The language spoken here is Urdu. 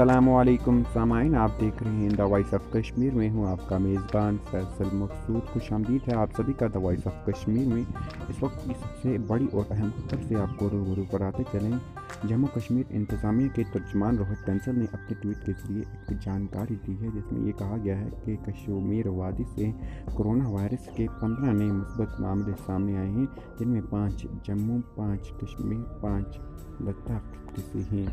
السلام علیکم۔ سامعین، آپ دیکھ رہے ہیں دا وائس آف کشمیر میں ہوں آپ کا میزبان فیصل مقصود، خوش آمدید ہے آپ سبھی کا دا وائس آف کشمیر میں۔ اس وقت کی سب سے بڑی اور اہم خبر سے آپ کو روبرو کراتے چلیں۔ جموں کشمیر انتظامیہ کے ترجمان روہت کنسل نے اپنے ٹویٹ کے ذریعے ایک جانکاری دی ہے، جس میں یہ کہا گیا ہے کہ کشمیر وادی سے کرونا وائرس کے پندرہ نئے مثبت معاملے سامنے آئے ہیں، جن میں پانچ جموں، پانچ کشمیر، پانچ لداخ سے ہیں۔